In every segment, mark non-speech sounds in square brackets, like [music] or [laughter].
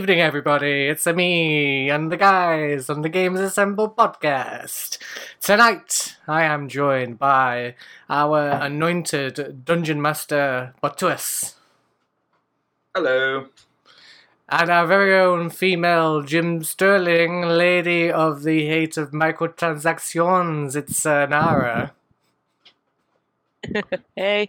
Good evening, everybody. It's a me and the guys on the Games Assemble podcast. Tonight, I am joined by our anointed dungeon master, Batuus, Hello. and our very own female Jim Sterling, lady of the hate of microtransactions. It's uh, Nara. [laughs] Hey.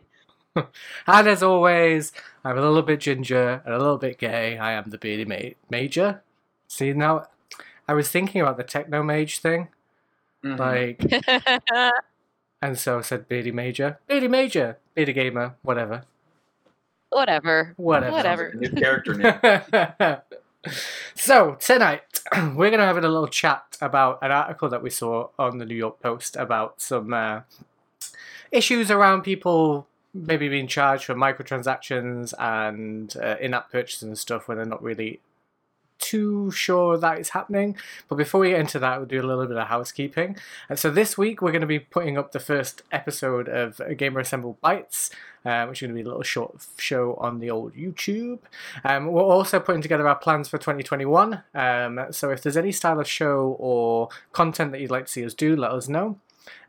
[laughs] And as always, I'm a little bit ginger and a little bit gay. I am the beardy ma- major. See now, I was thinking about the techno mage thing, Mhm. like, [laughs] and so I said beardy major, beardy major, beardy gamer, whatever, Whatever. whatever. Whatever. New character name. [laughs] so tonight [clears throat] we're gonna have a little chat about an article that we saw on the New York Post about some uh, issues around people maybe being charged for microtransactions and uh, in-app purchases and stuff when they're not really too sure that is happening. But before we get into that, we'll do a little bit of housekeeping. And so this week we're going to be putting up the first episode of Games Assemble Bites, uh, which is going to be a little short show on the old YouTube. Um, we're also putting together our plans for 2021. Um, so if there's any style of show or content that you'd like to see us do, let us know.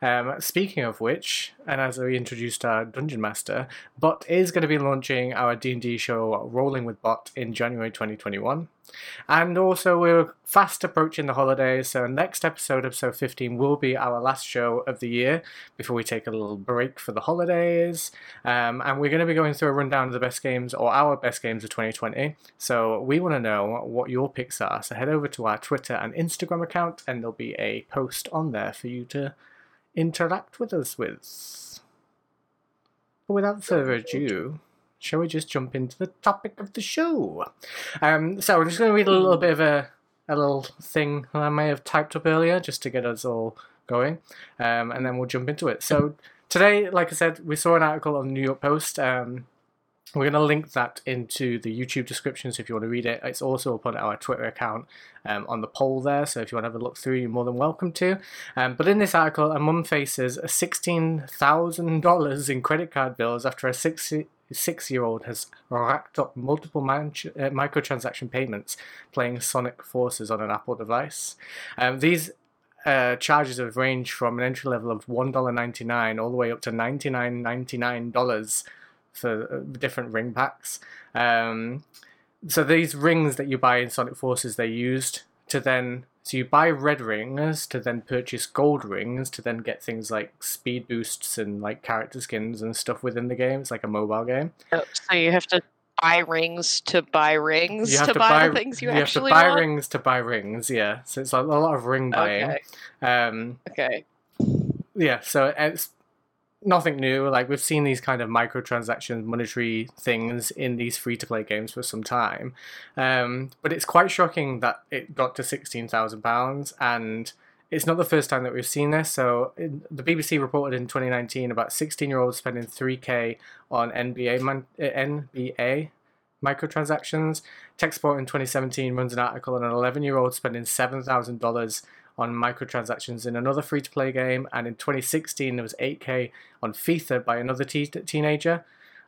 Um, speaking of which, and as we introduced our dungeon master, Bot is going to be launching our D&D show Rolling with Bot in January 2021. And also we're fast approaching the holidays, so next episode, episode 15, will be our last show of the year before we take a little break for the holidays. Um, and we're going to be going through a rundown of the best games or our best games of 2020. So we want to know what your picks are. So head over to our Twitter and Instagram account, and there'll be a post on there for you to interact with us with. But without further ado, shall we just jump into the topic of the show? Um, so I'm just going to read a little bit of a, a little thing that I may have typed up earlier just to get us all going, um, and then we'll jump into it. So today, like I said, we saw an article on the New York Post. Um, we're going to link that into the YouTube descriptions if you want to read it. It's also put our Twitter account um, on the poll there, so if you want to have a look through, you're more than welcome to. Um, but in this article, a mum faces $16,000 in credit card bills after a six year old has racked up multiple man- uh, microtransaction payments playing Sonic Forces on an Apple device. Um, these uh, charges have ranged from an entry level of $1.99 all the way up to $99.99 for uh, different ring packs. Um, so these rings that you buy in Sonic Forces, they're used to then so you buy red rings to then purchase gold rings to then get things like speed boosts and like character skins and stuff within the game. It's like a mobile game. So you have to buy rings to buy rings to, to buy, buy the things you, actually you have to buy want. rings to buy rings. Yeah, so it's like a lot of ring buying. Okay. Um, Okay. yeah, so it's nothing new. Like we've seen these kind of microtransaction monetary things in these free to play games for some time. Um, but it's quite shocking that it got to sixteen thousand pounds and it's not the first time that we've seen this. So the BBC reported in 2019 about 16 year olds spending 3k on NBA man, uh, NBA microtransactions. TechSpot in 2017 runs an article on an 11 year old spending $7,000 on microtransactions in another free to play game, and in 2016 there was 8k on FIFA by another te- teenager.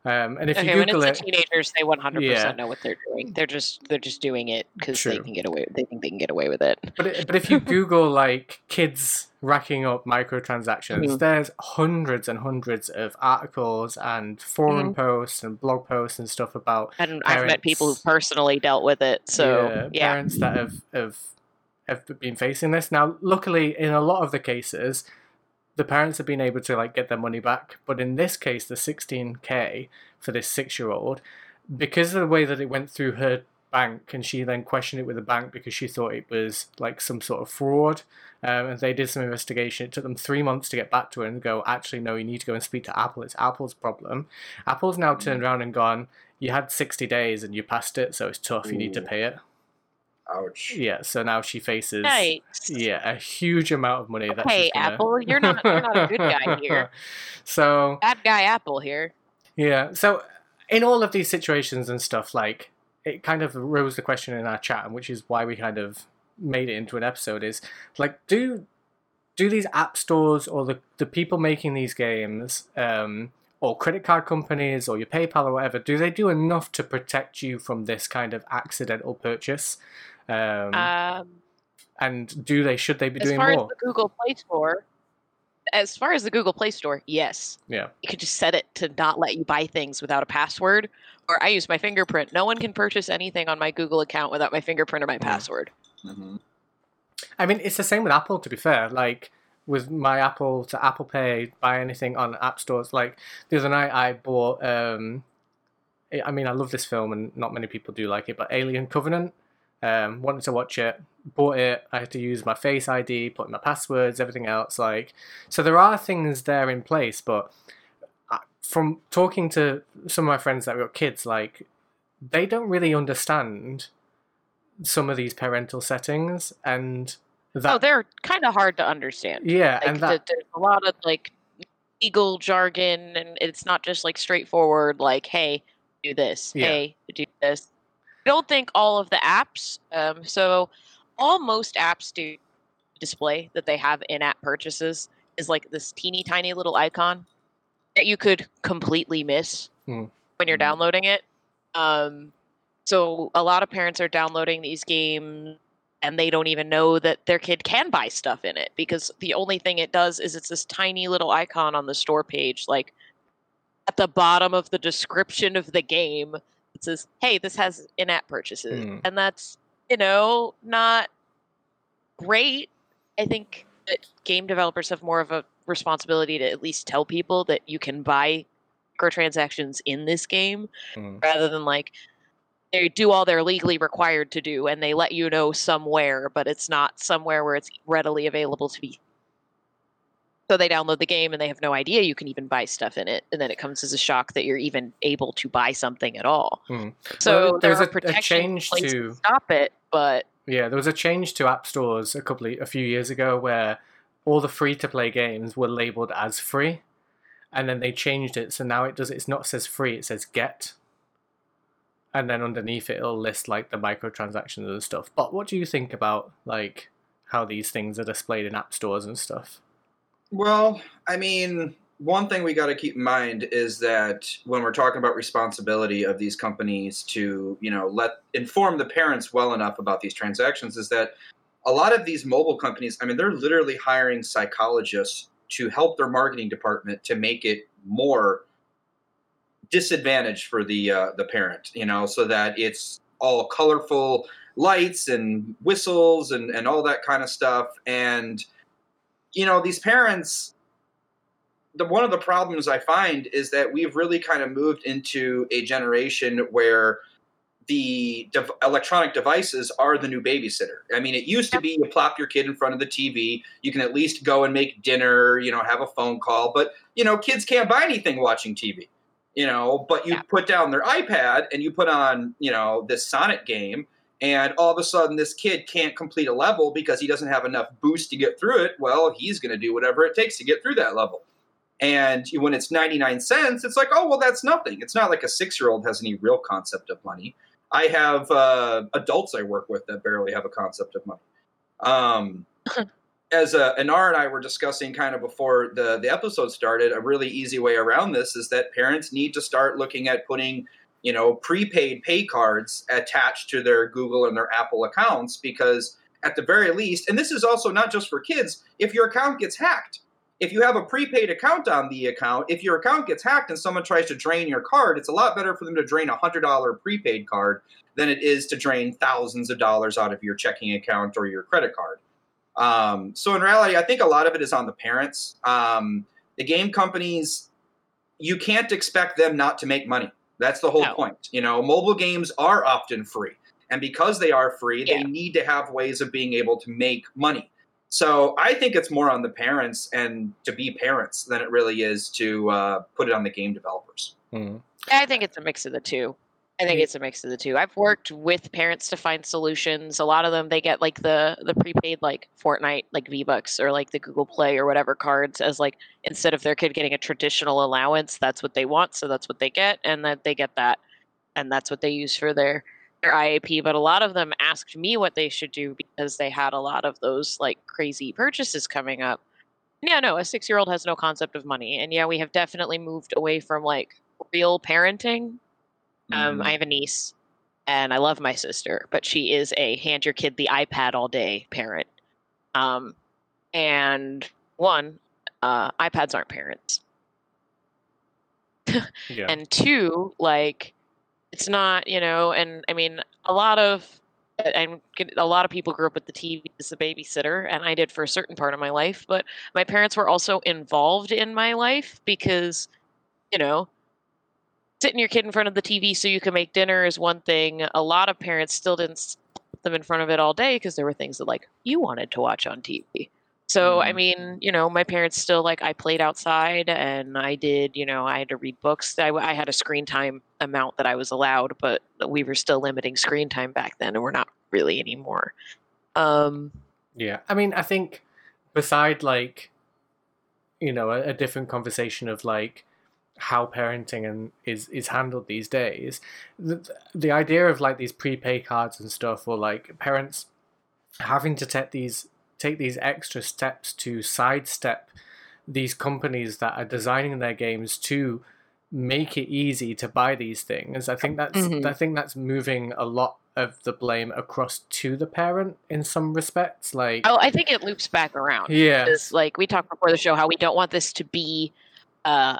Um, and if okay, you when Google it's it, the teenagers, they 100% know what they're doing. They're just they're just doing it because they can get away. They think they can get away with it. But it, but if you Google like kids racking up microtransactions, Mhm. there's hundreds and hundreds of articles and forum posts and blog posts and stuff about And I've met people who Parents. personally dealt with it. So yeah, parents that have, have have been facing this. Now, luckily, in a lot of the cases, the parents have been able to like get their money back. But in this case, the 16k for this six-year-old, because of the way that it went through her bank, and she then questioned it with the bank because she thought it was like some sort of fraud. Um, and they did some investigation. It took them three months to get back to her and go, actually, no, you need to go and speak to Apple. It's Apple's problem. Apple's now turned around and gone, you had 60 days and you passed it, so it's tough. You need to pay it. Ouch. Yeah, so now she faces Yikes. yeah a huge amount of money. That Hey, she's gonna- Apple, you're not you're not a good guy here. [laughs] So Bad guy Apple here. yeah, so in all of these situations and stuff, like it kind of rose the question in our chat, and which is why we kind of made it into an episode. Is like, do do these app stores or the the people making these games, um, or credit card companies or your PayPal or whatever, do they do enough to protect you from this kind of accidental purchase? Um, Um, and do they should they be as doing far more? as the Google Play Store, as far as the Google Play Store, yes. Yeah. You could just set it to not let you buy things without a password. Or I use my fingerprint. No one can purchase anything on my Google account without my fingerprint or my password. Mhm. I mean, it's the same with Apple. To be fair, like with my Apple to Apple Pay, buy anything on app stores. Like the other night, I bought. um I mean, I love this film, and not many people do like it. But Alien Covenant. Um, wanted to watch it, bought it. I had to use my Face ID, put in my passwords, everything else. Like, so there are things there in place, but from talking to some of my friends that got kids, like they don't really understand some of these parental settings, and that oh, they're kind of hard to understand. yeah, Like, and that th- there's a lot of like legal jargon, and it's not just like straightforward. Like, hey, do this. Yeah. Hey, do this. I don't think all of the apps. Um, so, all most apps do display that they have in-app purchases is like this teeny tiny little icon that you could completely miss Hmm. when you're Hmm. downloading it. Um, so a lot of parents are downloading these games and they don't even know that their kid can buy stuff in it because the only thing it does is it's this tiny little icon on the store page like at the bottom of the description of the game it says hey this has in-app purchases Hmm. and that's you know not great i think that game developers have more of a responsibility to at least tell people that you can buy microtransactions in this game Mm. rather than like they do all they're legally required to do and they let you know somewhere but it's not somewhere where it's readily available to be. So they download the game and they have no idea you can even buy stuff in it and then it comes as a shock that you're even able to buy something at all. Mm. so Well, there's are a- a change to- stop it but Yeah, there was a change to app stores a couple of, a few years ago where all the free to play games were labeled as free, and then they changed it so now it does it's not says free it says get, and then underneath it it'll list like the microtransactions and stuff. But what do you think about like how these things are displayed in app stores and stuff? Well, I mean, one thing we got to keep in mind is that when we're talking about responsibility of these companies to, you know, let inform the parents well enough about these transactions is that a lot of these mobile companies, I mean, they're literally hiring psychologists to help their marketing department to make it more disadvantaged for the uh, the parent, you know, so that it's all colorful lights and whistles and and all that kind of stuff. And you know these parents the one of the problems i find is that we've really kind of moved into a generation where the dev- electronic devices are the new babysitter. I mean it used to be you plop your kid in front of the tv you can at least go and make dinner you know have a phone call but you know kids can't buy anything watching tv you know but you Yeah. put down their ipad and you put on you know this sonic game and all of a sudden this kid can't complete a level because he doesn't have enough boost to get through it well he's going to do whatever it takes to get through that level. And when it's 99 cents it's like oh well that's nothing. It's not like a six year old has any real concept of money. I have uh, adults i work with that barely have a concept of money. Um, [laughs] as uh, Anar and I were discussing kind of before the, the episode started, a really easy way around this is that parents need to start looking at putting you know, prepaid pay cards attached to their Google and their Apple accounts because at the very least, and this is also not just for kids, if your account gets hacked, if you have a prepaid account on the account, if your account gets hacked and someone tries to drain your card, it's a lot better for them to drain a $100 prepaid card than it is to drain thousands of dollars out of your checking account or your credit card. Um, so in reality, I think a lot of it is on the parents. Um, the game companies, you can't expect them not to make money. That's the whole No. point. You know, mobile games are often free. And because they are free, Yeah. they need to have ways of being able to make money. So I think it's more on the parents and to be parents than it really is to uh, put it on the game developers. Mm. I think it's a mix of the two. I think it's a mix of the two. I've mm. worked with parents to find solutions. A lot of them they get like the the prepaid like Fortnite like V Bucks or like the Google Play or whatever cards as like instead of their kid getting a traditional allowance, that's what they want, so that's what they get, and that they get that, and that's what they use for their their IAP. But a lot of them asked me what they should do because they had a lot of those like crazy purchases coming up. Yeah, no, a six year old has no concept of money. And yeah, we have definitely moved away from like real parenting. Um, Mhm. I have a niece and I love my sister, but she is a hand your kid the iPad all day parent. Um, and one, uh, iPads aren't parents. [laughs] Yeah. and two like it's not you know and i mean a lot of and a lot of people grew up with the tv as a babysitter and i did for a certain part of my life but my parents were also involved in my life because you know sitting your kid in front of the tv so you can make dinner is one thing a lot of parents still didn't put them in front of it all day because there were things that like you wanted to watch on tv so I Mhm. mean, you know, my parents still like I played outside and I did, you know, I had to read books. I, I had a screen time amount that I was allowed, but we were still limiting screen time back then, and we're not really anymore. Um, Yeah, I mean, I think beside like, you know, a, a different conversation of like how parenting and is is handled these days, the, the idea of like these prepay cards and stuff, or like parents having to take these take these extra steps to sidestep these companies that are designing their games to make it easy to buy these things. I think that's Mhm. I think that's moving a lot of the blame across to the parent in some respects. Like oh, I think it loops back around. yeah, like we talked before the show, how we don't want this to be uh,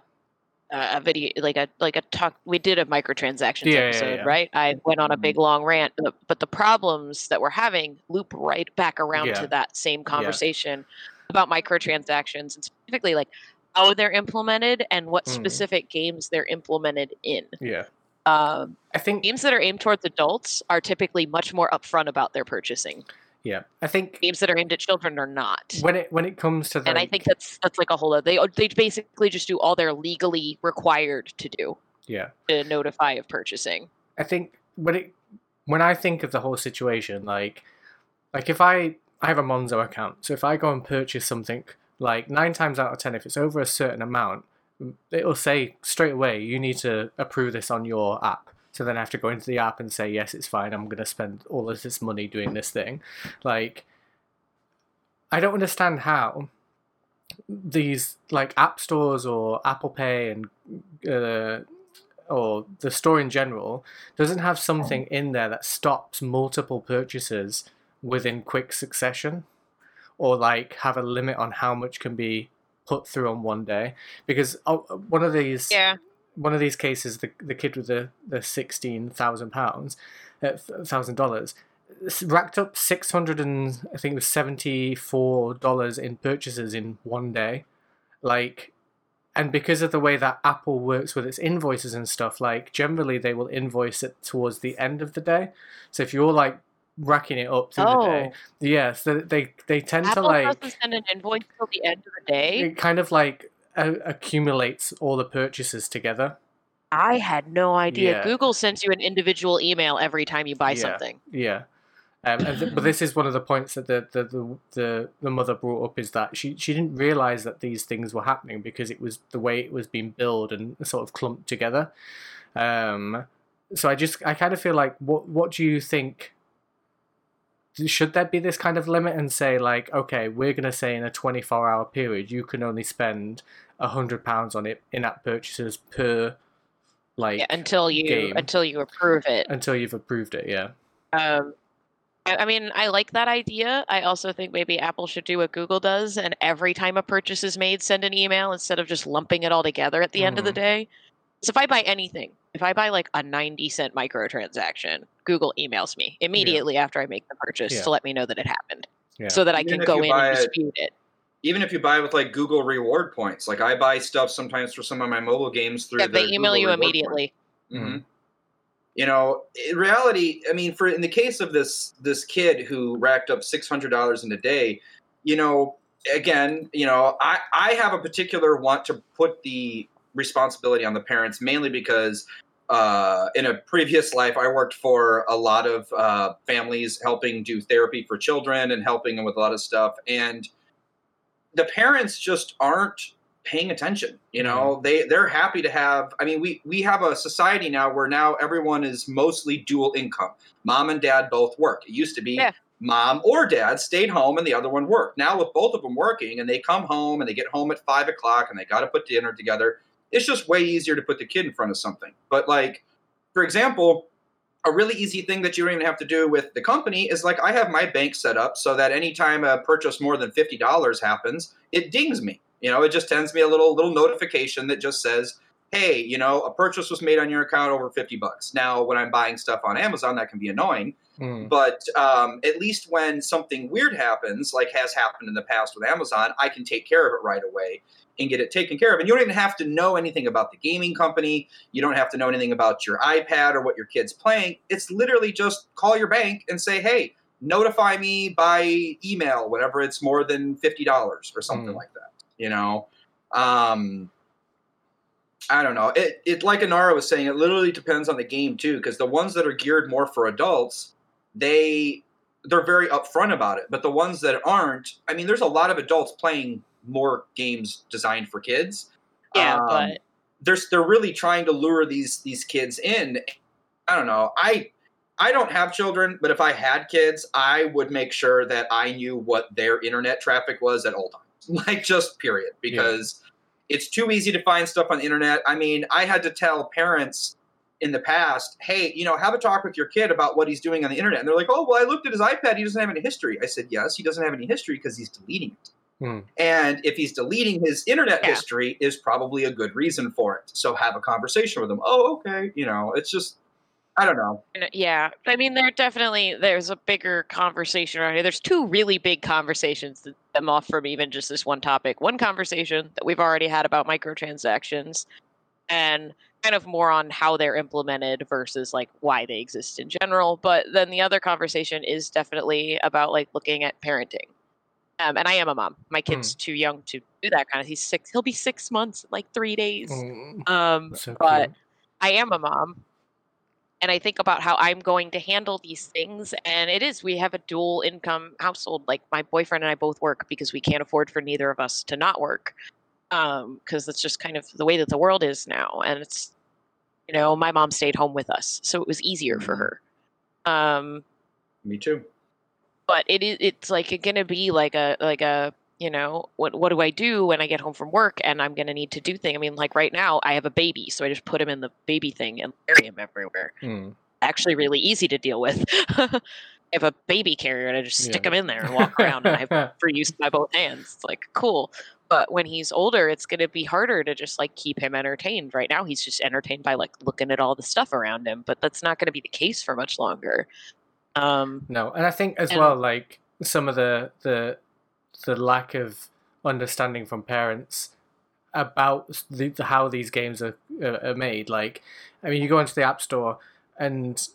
a video like a like a talk. We did a microtransactions Yeah, yeah, episode, yeah. right? I went on a big long rant, but, the problems that we're having loop right back around Yeah. to that same conversation about microtransactions and specifically like how they're implemented and what Mhm. specific games they're implemented in. yeah. Um, I think games that are aimed towards adults are typically much more upfront about their purchasing. Yeah. I think Games that are aimed at children are not. when it when it comes to the, and I think that's that's like a whole. They they basically just do all they're legally required to do yeah. to notify of purchasing. I think when it when I think of the whole situation, like like if I I have a Monzo account, so if I go and purchase something, like nine times out of ten, if it's over a certain amount, mm, it'll say straight away you need to approve this on your app. So then I have to go into the app and say yes, it's fine. I'm going to spend all of this money doing this thing. Like I don't understand how these like app stores or Apple Pay and uh, or the store in general doesn't have something in there that stops multiple purchases within quick succession or like have a limit on how much can be put through on one day because one of these Yeah, one of these cases the the kid with the the 16,000 pounds uh, thousand dollars racked up 600 and I think it was 74 dollars in purchases in one day like and because of the way that Apple works with its invoices and stuff, like generally they will invoice it towards the end of the day. So if you're like racking it up through the day, Oh, yes, they they, they tend Apple to like doesn't send an invoice till the end of the day. it kind of like accumulates all the purchases together. I had no idea. Yeah. Google sends you an individual email every time you buy Yeah. something. Yeah. Um, and th- but this is one of the points that the, the, the, the, the mother brought up is that she, she didn't realize that these things were happening because it was the way it was being billed and sort of clumped together. Um, so I just I kind of feel like what what do you think? Should there be this kind of limit and say like okay we're gonna say in a twenty four hour period you can only spend a hundred pounds on it in app purchases per like Yeah, until you game. until you approve it. until you've approved it yeah Um, I, I mean, I like that idea. I also think maybe Apple should do what Google does, and every time a purchase is made, send an email instead of just lumping it all together at the end of the Mhm. day. So if I buy anything, if I buy like a ninety cent microtransaction, Google emails me immediately after I make the purchase Yeah. to let me know that it happened, Yeah. so that I can go in and dispute it. Even if you buy with like Google reward points, like I buy stuff sometimes for some of my mobile games through. Yeah, they email Google you reward immediately. hmm You know, in reality, I mean, for in the case of this this kid who racked up six hundred dollars in a day, you know, again, you know, I I have a particular want to put the responsibility on the parents mainly because uh, in a previous life I worked for a lot of uh, families helping do therapy for children and helping them with a lot of stuff and the parents just aren't paying attention you know they they're happy to have i mean we we have a society now where now everyone is mostly dual income mom and dad both work it used to be Yeah. mom or dad stayed home and the other one worked. Now with both of them working and they come home and they get home at five o'clock and they got to put dinner together, it's just way easier to put the kid in front of something. But like, for example, a really easy thing that you don't even have to do with the company is like I have my bank set up so that anytime a purchase more than fifty dollars happens, it dings me. You know, it just sends me a little little notification that just says, "Hey, you know, a purchase was made on your account over fifty bucks." Now, when I'm buying stuff on Amazon, that can be annoying. Mm. But um, at least when something weird happens, like has happened in the past with Amazon, I can take care of it right away and get it taken care of. And you don't even have to know anything about the gaming company. You don't have to know anything about your iPad or what your kid's playing. It's literally just call your bank and say, hey, notify me by email whenever it's more than $50 or something Mm. like that. You know? Um, I don't know. It, it like Anara was saying, it literally depends on the game too, because the ones that are geared more for adults, they they're very upfront about it. But the ones that aren't, I mean, there's a lot of adults playing more games designed for kids. Yeah, Um, but they're they're really trying to lure these these kids in. I don't know. I I don't have children, but if I had kids, I would make sure that I knew what their internet traffic was at all times. [laughs] Like just period because it's too easy to find stuff on the internet. I mean, I had to tell parents in the past, "Hey, you know, have a talk with your kid about what he's doing on the internet." And they're like, "Oh, well, I looked at his iPad. He doesn't have any history." I said, "Yes, he doesn't have any history because he's deleting it." Hmm. And if he's deleting his internet Yeah. history, is probably a good reason for it. So have a conversation with him. Oh, okay. You know, it's just, I don't know. Yeah, I mean, there definitely there's a bigger conversation around here. There's two really big conversations that stem off from even just this one topic. One conversation that we've already had about microtransactions, and kind of more on how they're implemented versus like why they exist in general. But then the other conversation is definitely about like looking at parenting. Um, and I am a mom. My kid's too young to do that kind of. He's six. He'll be six months, like three days. Mm. Um, So but cute. I am a mom. And I think about how I'm going to handle these things. And it is, we have a dual income household. Like my boyfriend and I both work because we can't afford for neither of us to not work. Um, because that's just kind of the way that the world is now. And it's, you know, my mom stayed home with us. So it was easier for Mhm. her. Um, Me too. but it is it's like it's going to be like a like a you know what what do I do when I get home from work and I'm going to need to do things. I mean, like right now I have a baby, so I just put him in the baby thing and carry him everywhere. Mm. Actually, really easy to deal with. [laughs] I have a baby carrier and I just stick Yeah. him in there and walk around and I have [laughs] free use my both hands. It's like cool. But when he's older, it's going to be harder to just like keep him entertained. Right now, he's just entertained by like looking at all the stuff around him. But that's not going to be the case for much longer. Um, No, and I think as And- well, like some of the the the lack of understanding from parents about the, how these games are, are are made. Like, I mean, you go into the app store, and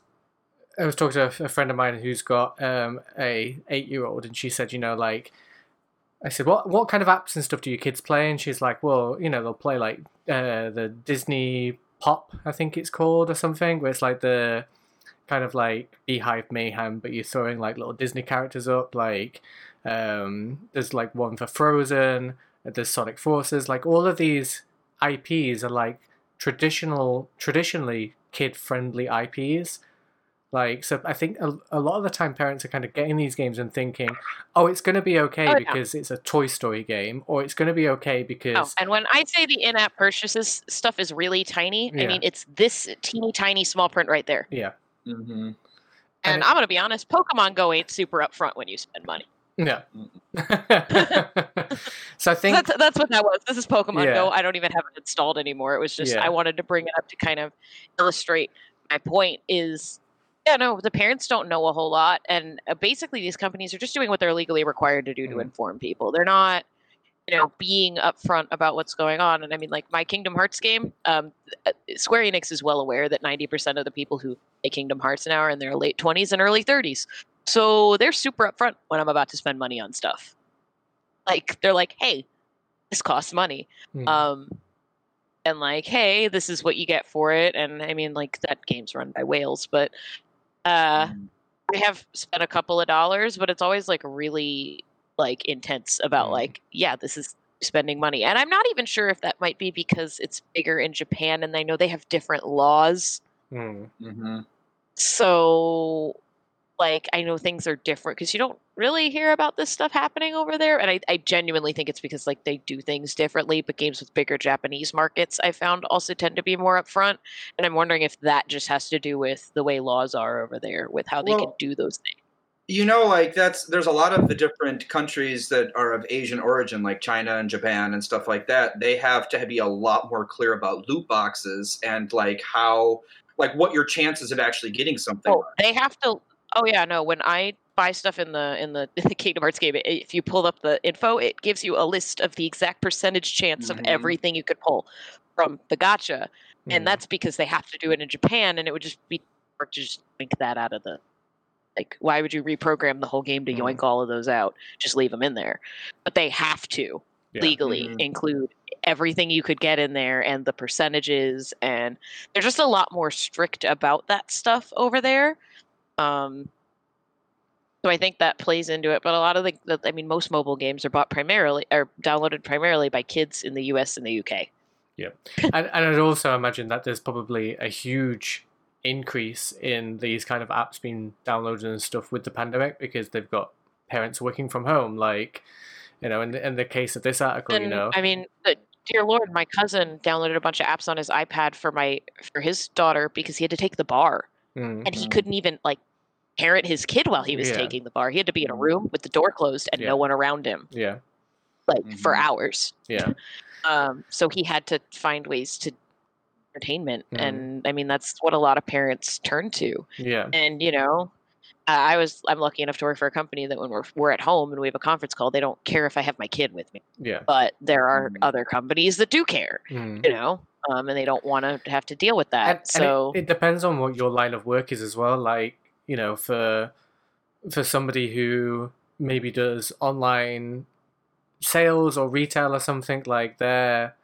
I was talking to a, a friend of mine who's got um, a eight year old, and she said, you know, like. I said, "What what kind of apps and stuff do your kids play?" And she's like, "Well, you know, they'll play like uh, the Disney Pop, I think it's called, or something, where it's like the kind of like Beehive Mayhem, but you're throwing like little Disney characters up. Like um, there's like one for Frozen. There's Sonic Forces. Like all of these IPs are like traditional, traditionally kid-friendly IPs. Like so, I think a, a lot of the time parents are kind of getting these games and thinking, "Oh, it's going to be okay Oh, yeah. because it's a Toy Story game, or it's going to be okay because." Oh, because and when I say the in-app purchases stuff is really tiny, Yeah. I mean it's this teeny tiny small print right there. yeah, Mm-hmm. And And it- I'm gonna be honest, Pokemon Go ain't super upfront when you spend money. Yeah." [laughs] so I think That's that's what that was. This is Pokemon Yeah. Go. I don't even have it installed anymore. It was just Yeah. I wanted to bring it up to kind of illustrate my point. Is yeah, no, the parents don't know a whole lot, and uh, basically these companies are just doing what they're legally required to do to Mm. inform people. They're not, you know, being upfront about what's going on. And I mean, like my Kingdom Hearts game, um, uh, Square Enix is well aware that ninety percent of the people who play Kingdom Hearts now are in their late twenties and early thirties. So they're super upfront when I'm about to spend money on stuff. Like they're like, "Hey, this costs money," Mm. um, and like, "Hey, this is what you get for it." And I mean, like that game's run by whales, but uh, I have spent a couple of dollars, but it's always like really like intense about Mm. like, yeah, this is spending money. And I'm not even sure if that might be because it's bigger in Japan and I know they have different laws. Mm. Mm-hmm. So like I know things are different because you don't really hear about this stuff happening over there, and I, I genuinely think it's because like they do things differently. But games with bigger Japanese markets, I found also tend to be more upfront, and I'm wondering if that just has to do with the way laws are over there, with how they Well, can do those things. You know, like that's there's a lot of the different countries that are of Asian origin, like China and Japan and stuff like that. They have to be a lot more clear about loot boxes and like how, like what your chances of actually getting something. Oh, they have to. Oh yeah, no. When I buy stuff in the in the [laughs] in the Kingdom Hearts game, if you pull up the info, it gives you a list of the exact percentage chance Mhm. of everything you could pull from the gacha, Mm. and that's because they have to do it in Japan, and it would just be to just yank that out of the. Like, why would you reprogram the whole game to Mhm. yoink all of those out? Just leave them in there, but they have to Yeah. legally Mhm. include everything you could get in there and the percentages and they're just a lot more strict about that stuff over there um so i think that plays into it but a lot of the, the i mean most mobile games are bought primarily are downloaded primarily by kids in the us and the uk Yeah, and, and I'd also imagine that there's probably a huge increase in these kind of apps being downloaded and stuff with the pandemic because they've got parents working from home. Like, you know, in the, in the case of this article, you know, i mean uh, dear lord my cousin downloaded a bunch of apps on his ipad for my for his daughter because he had to take the bar mm, and he Mhm. couldn't even like parent his kid while he was Yeah. taking the bar he had to be in a room with the door closed and Yeah. no one around him yeah, like for Mhm. hours yeah, um, so he had to find ways to entertainment Mhm. and i mean that's what a lot of parents turn to yeah, and you know i was i'm lucky enough to work for a company that when we're, we're at home and we have a conference call they don't care if i have my kid with me yeah. but there are Mhm. other companies that do care Mm. you know um, and they don't want to have to deal with that and, and so it, it depends on what your line of work is as well like you know for for somebody who maybe does online sales or retail or something like their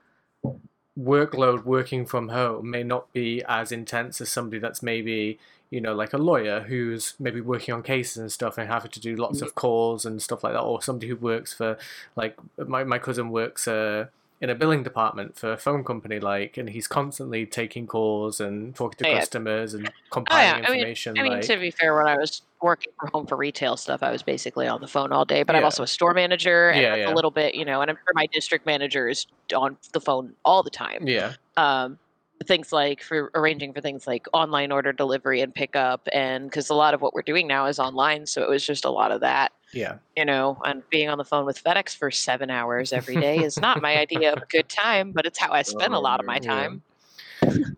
workload working from home may not be as intense as somebody that's maybe you know like a lawyer who's maybe working on cases and stuff and having to do lots of calls and stuff like that or somebody who works for like my, my cousin works uh, in a billing department for a phone company like and he's constantly taking calls and talking to [laughs] Oh, yeah. customers and Oh, compiling yeah. I mean- information I mean, to be fair, when I was working from home for retail stuff, I was basically on the phone all day. But I'm also a store manager, and Yeah, yeah. a little bit, you know. And I'm sure my district manager is on the phone all the time. yeah um, things like for arranging for things like online order delivery and pickup and because a lot of what we're doing now is online so it was just a lot of that yeah. you know and being on the phone with fedex for seven hours every day is not my [laughs] idea of a good time but it's how i spend a Oh, lot of my yeah. time.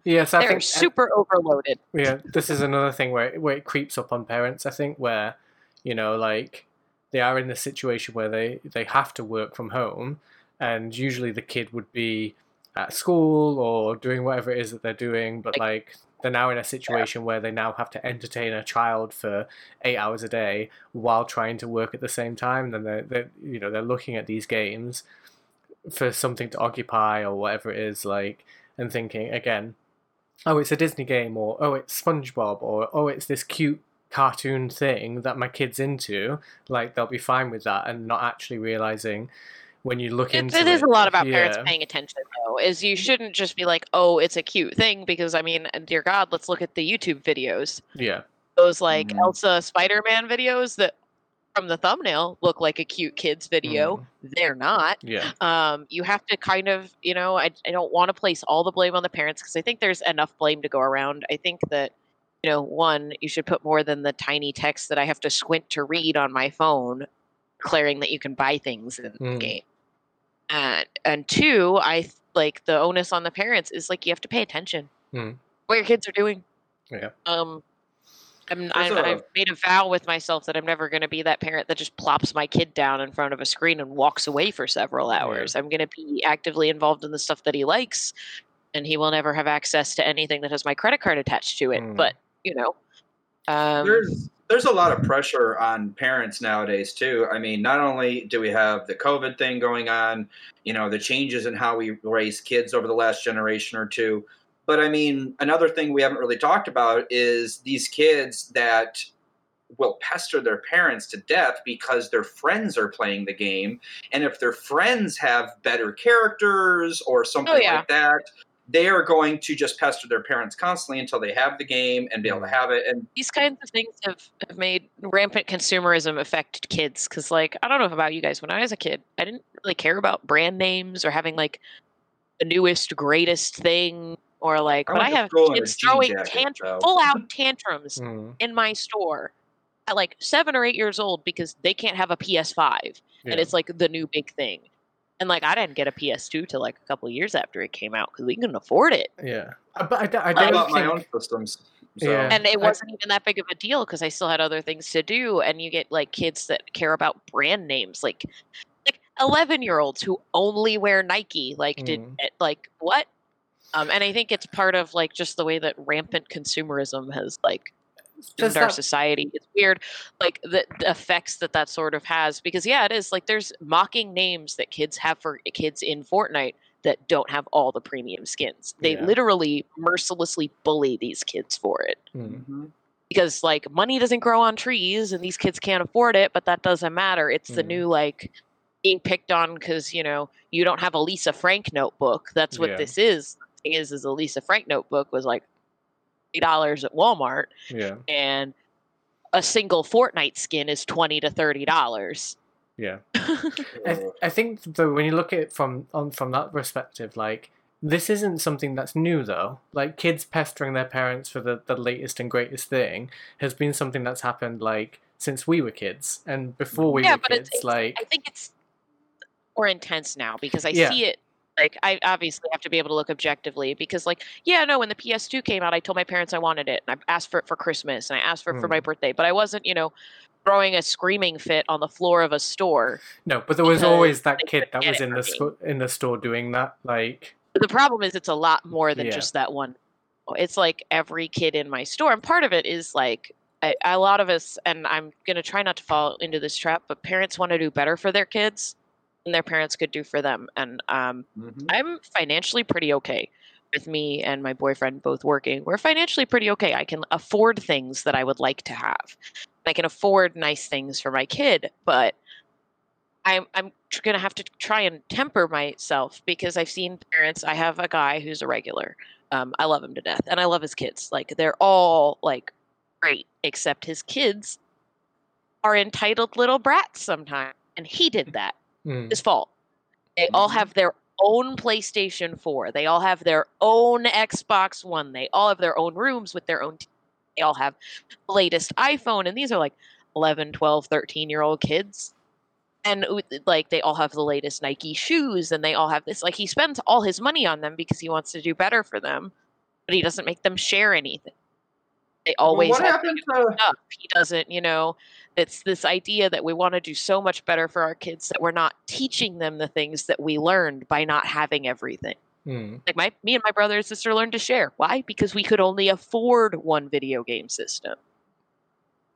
Yes I they're think super overloaded. Yeah this is another thing where it, where it creeps up on parents i think where you know like they are in the situation where they they have to work from home and usually the kid would be at school or doing whatever it is that they're doing but like they're now in a situation where they now have to entertain a child for eight hours a day while trying to work at the same time then they're, they're you know they're looking at these games for something to occupy or whatever it is like and thinking again oh it's a disney game or oh it's spongebob or oh it's this cute cartoon thing that my kid's into like they'll be fine with that and not actually realizing when you look it, into it is a lot about parents paying attention though is you shouldn't just be like oh it's a cute thing because i mean dear god let's look at the youtube videos. Yeah. Those like Mhm. elsa spider-man videos that from the thumbnail look like a cute kids video. They're not. Yeah. Um, you have to kind of, you know, I, I don't want to place all the blame on the parents because I think there's enough blame to go around. I think that, you know, one, you should put more than the tiny text that I have to squint to read on my phone, declaring that you can buy things in the Mm. game. And and two, I th- like the onus on the parents is like you have to pay attention Mm. what your kids are doing. Yeah. Um. I'm, I'm, a, I've made a vow with myself that I'm never going to be that parent that just plops my kid down in front of a screen and walks away for several Yeah. hours. I'm going to be actively involved in the stuff that he likes, and he will never have access to anything that has my credit card attached to it. Mm. But you know, um, there's there's a lot of mm-hmm. pressure on parents nowadays too. I mean, not only do we have the COVID thing going on, you know, the changes in how we raise kids over the last generation or two, but I mean, another thing we haven't really talked about is these kids that will pester their parents to death because their friends are playing the game, and if their friends have better characters or oh, something Oh, yeah. like that, they are going to just pester their parents constantly until they have the game and be able to have it. And these kinds of things have, have made rampant consumerism affect kids because like i don't know about you guys when i was a kid i didn't really care about brand names or having like the newest greatest thing or like I but i have school in a kids throwing jacket, full out tantrums Mm, in my store at like seven or eight years old because they can't have a ps5 and it's like the new big thing and like i didn't get a ps2 till like a couple years after it came out because we couldn't afford it yeah. Uh, But I, d- I I don't bought think. my own systems. So. Yeah. and it wasn't even that big of a deal because I still had other things to do. And you get like kids that care about brand names, like like eleven year olds who only wear Nike. Like did Mm. it, like what? Um, and I think it's part of like just the way that rampant consumerism has like Does in our that- society. It's weird, like the, the effects that that sort of has. Because yeah, it is like there's mocking names that kids have for kids in Fortnite that don't have all the premium skins. They Yeah. literally mercilessly bully these kids for it Mm, Mhm. because like money doesn't grow on trees and these kids can't afford it but that doesn't matter it's the Mm. new like being picked on because you know you don't have a lisa frank notebook that's what Yeah. this is thing is is a lisa frank notebook was like $8 at walmart yeah. and a single fortnite skin is 20 to 30 dollars Yeah. I, th- I think though when you look at it from on from that perspective, like this isn't something that's new though. Like kids pestering their parents for the, the latest and greatest thing has been something that's happened like since we were kids and before we yeah were but kids. it's, it's like i think it's more intense now because i Yeah. see it like i obviously have to be able to look objectively because like yeah no when the ps2 came out i told my parents i wanted it and i asked for it for christmas and i asked for it for my Mm. birthday but i wasn't you know throwing a screaming fit on the floor of a store no, but there was always that kid that was in the in the store doing that. Like the problem is it's a lot more than Yeah. just that one it's like every kid in my store and part of it is like I, a lot of us and i'm going to try not to fall into this trap but parents want to do better for their kids their parents could do for them and um, Mhm. i'm financially pretty okay with me and my boyfriend both working we're financially pretty okay i can afford things that i would like to have i can afford nice things for my kid but I'm I'm tr- gonna have to try and temper myself because I've seen parents. I have a guy who's a regular. Um, I love him to death, and I love his kids. Like they're all like great, except his kids are entitled little brats sometimes, and he did [laughs] that. Mm, His fault. They all Mhm. have their own PlayStation 4. They all have their own Xbox One. They all have their own rooms with their own. T- they all have the latest iPhone, and these are like 11, 12, 13 year old kids. And like they all have the latest Nike shoes, and they all have this. Like he spends all his money on them because he wants to do better for them, but he doesn't make them share anything. They Well, always what have happened to. He doesn't, you know, it's this idea that we want to do so much better for our kids that we're not teaching them the things that we learned by not having everything. mm, Like my me and my brother and sister learned to share. Why? Because we could only afford one video game system.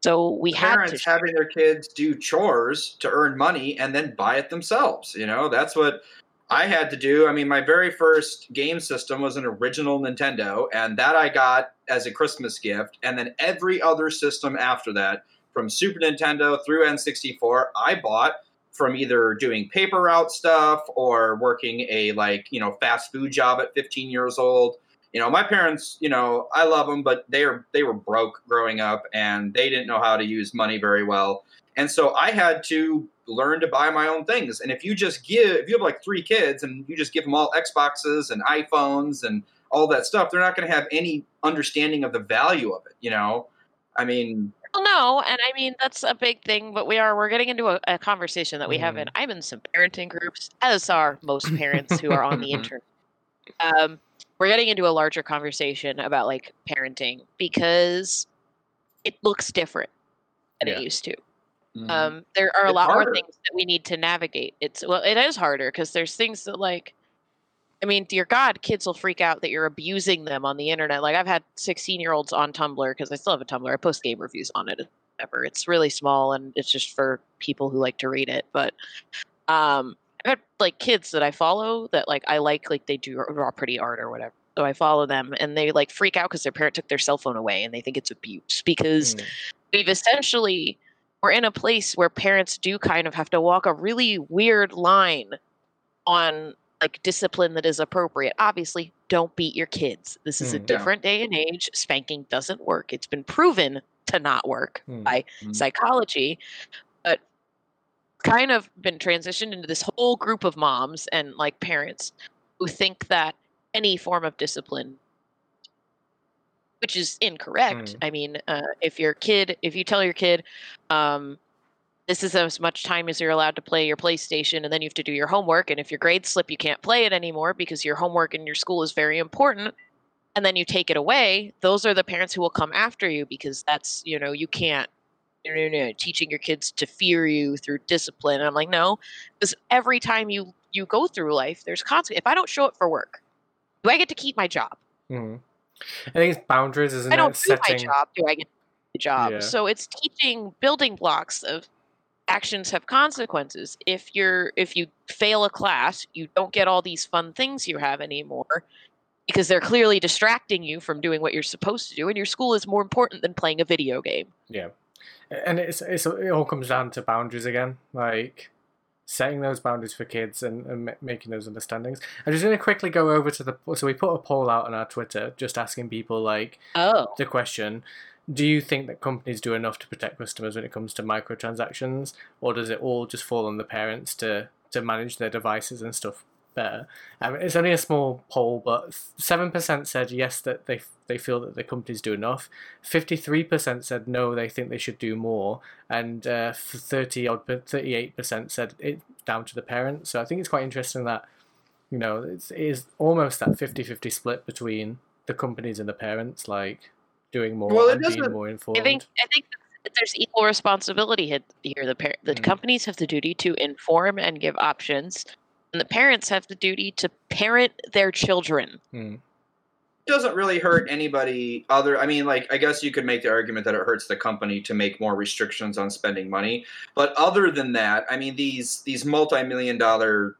So we had to parents having their kids do chores to earn money and then buy it themselves. You know, that's what I had to do. I mean, my very first game system was an original Nintendo, and that I got as a Christmas gift. And then every other system after that, from Super Nintendo through N64, I bought from either doing paper route stuff or working a like you know fast food job at 15 years old you know my parents you know i love them but they are they were broke growing up and they didn't know how to use money very well and so i had to learn to buy my own things and if you just give if you have like three kids and you just give them all xboxes and iphones and all that stuff they're not going to have any understanding of the value of it you know i mean Well, no, and I mean that's a big thing, but we are we're getting into a, a conversation that we haven't. I'm in some parenting groups, as are most parents who are on the [laughs] internet. Um, we're getting into a larger conversation about like parenting because it looks different than Yeah. it used to. Mhm. Um, there are a lot harder. more things that we need to navigate. It's well, it is harder because there's things that like, I mean, dear God, kids will freak out that you're abusing them on the internet. Like I've had 16 year olds on Tumblr because I still have a Tumblr. I post game reviews on it. Whatever. It's really small and it's just for people who like to read it. But um, I've had like kids that I follow that like I like like they do draw pretty art or whatever. So I follow them and they like freak out because their parent took their cell phone away and they think it's abuse because mm, we've essentially we're in a place where parents do kind of have to walk a really weird line on like discipline that is appropriate. Obviously, don't beat your kids. This is a Mm. Yeah. different day and age. Spanking doesn't work. It's been proven to not work Mm. by Mhm. psychology, but kind of been transitioned into this whole group of moms and like parents who think that any form of discipline which is incorrect. Mm. I mean, uh, if your kid, if you tell your kid, um, this is as much time as you're allowed to play your PlayStation, and then you have to do your homework, and if your grades slip, you can't play it anymore because your homework in your school is very important, and then you take it away. Those are the parents who will come after you because that's you know you can't. No, no, no, teaching your kids to fear you through discipline. And I'm like, no, because every time you you go through life, there's consequence. If I don't show up for work, do I get to keep my job? Mm. I think it's boundaries, isn't I don't do my job, do I get the job? Yeah. So it's teaching building blocks of actions have consequences. If you're if you fail a class, you don't get all these fun things you have anymore because they're clearly distracting you from doing what you're supposed to do and your school is more important than playing a video game. Yeah, and it's, it's it all comes down to boundaries again, like setting those boundaries for kids and, and ma- making those understandings. I'm just going to quickly go over to the so we put a poll out on our Twitter, just asking people like Oh. the question: Do you think that companies do enough to protect customers when it comes to microtransactions, or does it all just fall on the parents to to manage their devices and stuff better? Um, it's only a small poll, but seven percent said yes that they they feel that the companies do enough. Fifty three percent said no, they think they should do more, and uh, thirty odd thirty eight percent said it down to the parents. So I think it's quite interesting that you know it's, it is almost that 50-50 split between the companies and the parents, like doing more Well, it and being more informed. I think I think there's equal responsibility here. The par- the Mm. companies have the duty to inform and give options, and the parents have the duty to parent their children. Mm. It doesn't really hurt anybody other i mean like i guess you could make the argument that it hurts the company to make more restrictions on spending money but other than that i mean these these multi-million dollar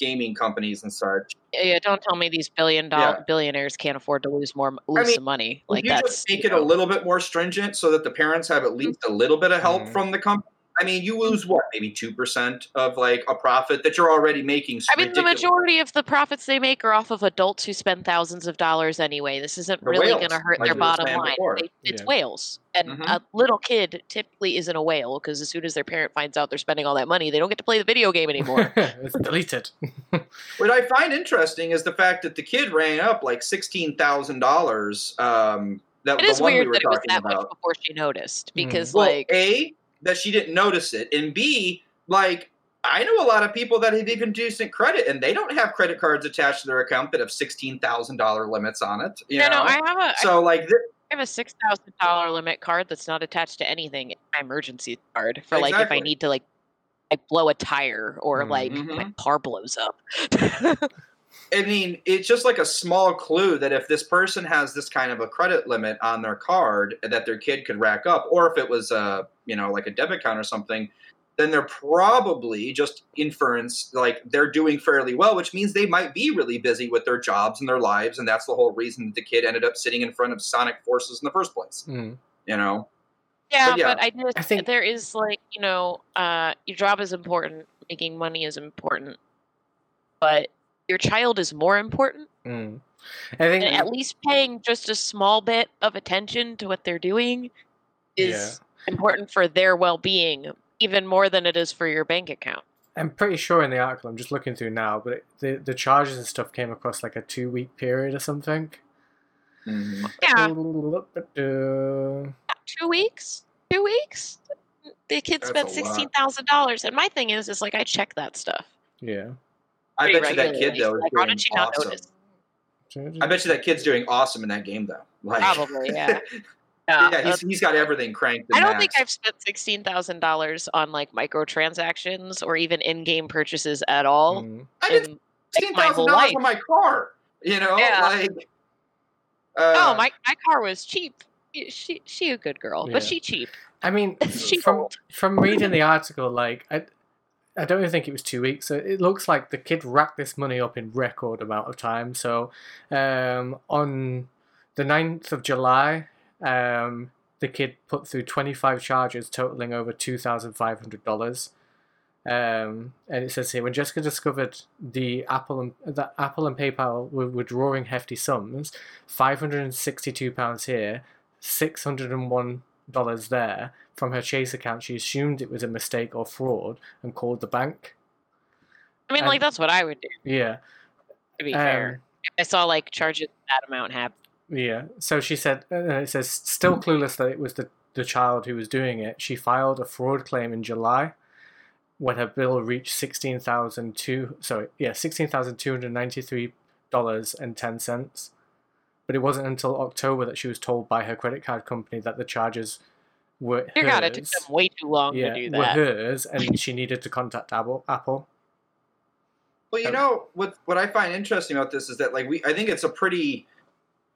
gaming companies and such Yeah, don't tell me these billion dollar Yeah. billionaires can't afford to lose more lose mean, some money. Like you that's just make you it a little bit more stringent so that the parents have at least a little bit of help Mhm. from the company i mean you lose what maybe 2% of like a profit that you're already making I mean, the majority of the profits they make are off of adults who spend thousands of dollars anyway. This isn't The really going to hurt like their bottom line. They, it's Yeah. whales, and Mhm. a little kid typically isn't a whale because as soon as their parent finds out they're spending all that money, they don't get to play the video game [laughs] anymore. it's deleted. [laughs] What I find interesting is the fact that the kid ran up like sixteen thousand dollars. Um, that it the one weird we were that it was that about. much before she noticed because, Well, like, a that she didn't notice it, and b like I know a lot of people that have even decent credit, and they don't have credit cards attached to their account that have sixteen thousand dollar limits on it. You no, know, no, I have a. so like th- have a six thousand dollar limit card that's not attached to anything. It's my emergency card for like if I need to like like blow a tire or like my Mhm. car blows up. [laughs] I mean, it's just like a small clue that if this person has this kind of a credit limit on their card that their kid could rack up, or if it was a you know like a debit account or something, then they're probably just inference like they're doing fairly well, which means they might be really busy with their jobs and their lives, and that's the whole reason that the kid ended up sitting in front of Sonic Forces in the first place. Mm. You know, Yeah, But yeah, but I just I think- there is like you know, uh, your job is important, making money is important, but your child is more important. Mm. I think And at least paying just a small bit of attention to what they're doing is important for their well-being, even more than it is for your bank account. I'm pretty sure in the article I'm just looking through now, but it, the the charges and stuff came across like a two week period or something. Yeah, Uh, two weeks, two weeks. The kid That's spent sixteen thousand dollars, and my thing is, is like I check that stuff. Yeah. I bet you that kid though is Like, how doing did she not awesome. notice? I bet you that kid's doing awesome in that game though. Like, Probably, yeah. [laughs] yeah, Yeah, he's, he's got everything cranked. I don't max. think I've spent sixteen thousand dollars on like microtransactions or even in-game purchases at all. Mm. I did in, like, sixteen my dollars on my car. You know, Yeah. like. Uh, oh, my my car was cheap. She she a good girl, Yeah. but she cheap. I mean, [laughs] She from old. from reading the article, like I, I don't even think it was two weeks. It looks like the kid racked this money up in record amount of time. So, um, on the 9th of July, um, the kid put through twenty five charges totaling over two thousand five hundred dollars. Um, and it says here when Jessica discovered the Apple and that Apple and PayPal were withdrawing hefty sums, five hundred and sixty-two pounds here, six hundred and one dollars there from her Chase account. She assumed it was a mistake or fraud and called the bank. I mean, And- like that's what I would do. Yeah, To be Um, fair, if I saw like charges that amount happen. yeah. So she said, uh, it says still clueless that it was the the child who was doing it. She filed a fraud claim in July. When her bill reached sixteen thousand two, sorry, yeah, sixteen thousand two hundred ninety-three dollars and ten cents. But it wasn't until October that she was told by her credit card company that the charges were Dear hers. God, it took them way too long yeah, to do were that. hers, and she needed to contact Apple. Apple. Well, you Um, know what? What I find interesting about this is that, like, we I think it's a pretty,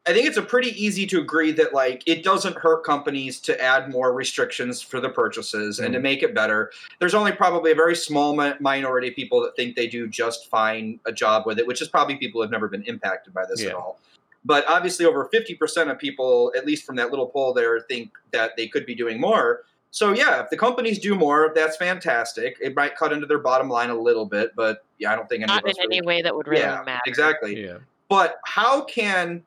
I think it's a pretty easy to agree that like it doesn't hurt companies to add more restrictions for the purchases and to Mm. make it better. There's only probably a very small mi- minority of people that think they do just fine a job with it, which is probably people who have never been impacted by this Yeah. at all. But obviously, over 50% of people, at least from that little poll there, think that they could be doing more. So yeah, if the companies do more, that's fantastic. It might cut into their bottom line a little bit, but yeah, I don't think any Not of us in any really way that would really yeah, matter. exactly. Yeah. But how can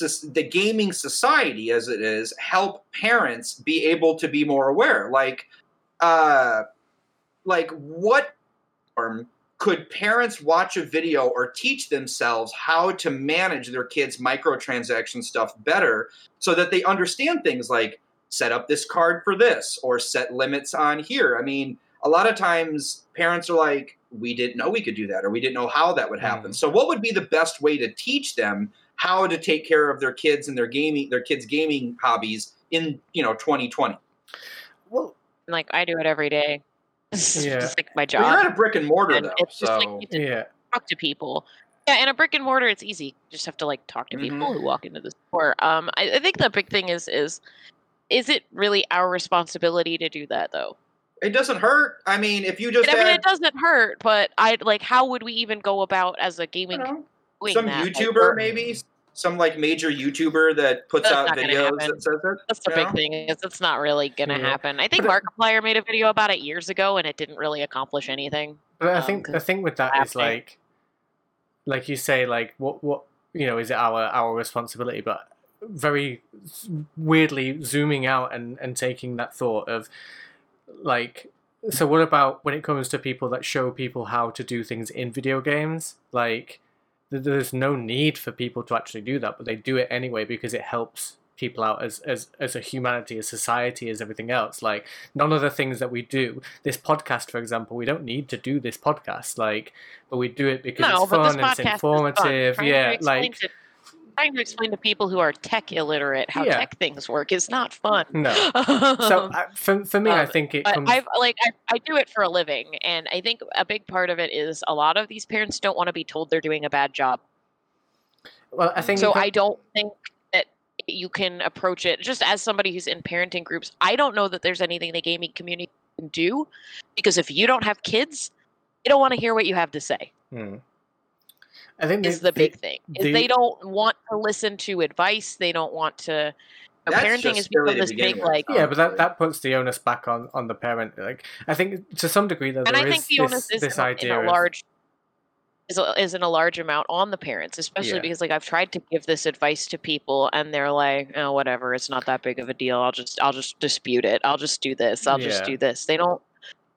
the gaming society, as it is, help parents be able to be more aware? Like, uh, like what form could parents watch a video or teach themselves how to manage their kids' microtransaction stuff better, so that they understand things like set up this card for this or set limits on here? I mean, a lot of times parents are like, we didn't know we could do that or we didn't know how that would happen. Mhm. So what would be the best way to teach them how to take care of their kids and their gaming their kids gaming hobbies in, you know, 2020? Well, Like I do it every day. It's Yeah. just like my Well, you're job. at a brick and mortar And though. it's just like you can yeah. talk to people. Yeah, in a brick and mortar, it's easy. You just have to like talk to people Mhm. who walk into the store. Um, I, I think the big thing is is is it really our responsibility to do that though? it doesn't hurt. I mean, if you just I mean, had it doesn't hurt, but I like how would we even go about as a gaming don't know, doing some that? YouTuber we're- maybe, some like major YouTuber that puts That's out videos that says it. That's the big know? thing is it's not really gonna Yeah. happen. I think But it- Markiplier made a video about it years ago, and it didn't really accomplish anything. But I um, think the thing with that is like, like you say, like what what you know is it our our responsibility? But very weirdly zooming out and and taking that thought of like. So what about when it comes to people that show people how to do things in video games? Like, th- there's no need for people to actually do that, but they do it anyway because it helps people out as as as a humanity, as society, as everything else. Like none of the things that we do, this podcast, for example, we don't need to do this podcast, like, but we do it because no, it's fun and it's is fun. informative. Yeah, like to, trying to explain to people who are tech illiterate how Yeah. tech things work is not fun. no. [laughs] So I, for for me, I Um, think it comes. I've like I, I do it for a living, and I think a big part of it is a lot of these parents don't want to be told they're doing a bad job. well, I think So co- I don't think that you can approach it just as somebody who's in parenting groups. I don't know that there's anything the gaming community can do because if you don't have kids, they don't want to hear what you have to say. Hmm. I think Is the, the big thing. Is the- they don't want to listen to advice. They don't want to. you know, That's parenting just has become this big with. like. yeah, but that, that puts the onus back on, on the parent. Like I think to some degree that and there I is think the onus this, is this in, idea in a large is, is in a large amount on the parents, especially Yeah. because like I've tried to give this advice to people and they're like, oh, whatever, it's not that big of a deal. I'll just I'll just dispute it. I'll just do this. I'll just do this. They don't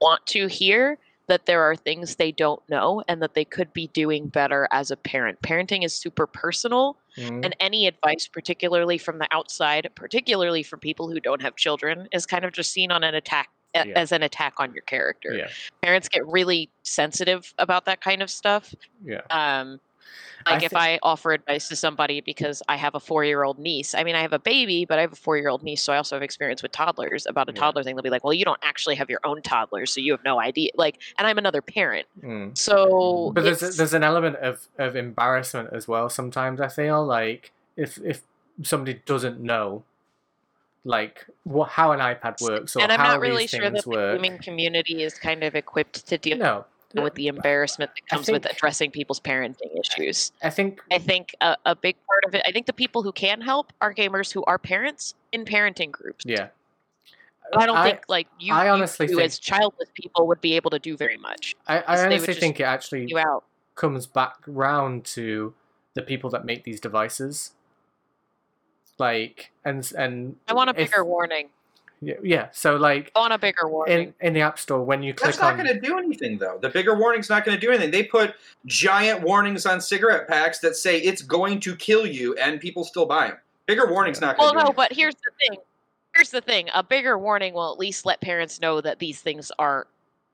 want to hear that there are things they don't know and that they could be doing better as a parent. Parenting is super personal Mhm. and any advice particularly from the outside, particularly from people who don't have children is kind of just seen on an attack Yeah. as an attack on your character yeah, parents get really sensitive about that kind of stuff. yeah. Um, I like if thi- I offer advice to somebody because I have a four-year-old niece. I mean, I have a baby, but I have a four-year-old niece, so I also have experience with toddlers. About a Yeah. toddler thing, they'll be like, "Well, you don't actually have your own toddler, so you have no idea." Like, and I'm another parent, Mm. so But there's there's an element of, of embarrassment as well. Sometimes I feel like if if somebody doesn't know, like what how an iPad works or and I'm how not really these sure that the work. gaming community is kind of equipped to deal no, with the embarrassment that comes with addressing people's parenting issues. I think I think a, a big part of it, I think the people who can help are gamers who are parents in parenting groups. yeah. But I don't I- think like you, I honestly two think- as childless people would be able to do very much. I, I honestly think it actually You comes back round to the people that make these devices. Like and and I want a if- bigger warning. Yeah, yeah. So like on a bigger warning. in in the app store when you click That's not on going to do anything, though. The bigger warning's not going to do anything. They put giant warnings on cigarette packs that say it's going to kill you, and people still buy them. Bigger warning's not going well, to do no, anything. but here's the thing. Here's the thing. A bigger warning will at least let parents know that these things are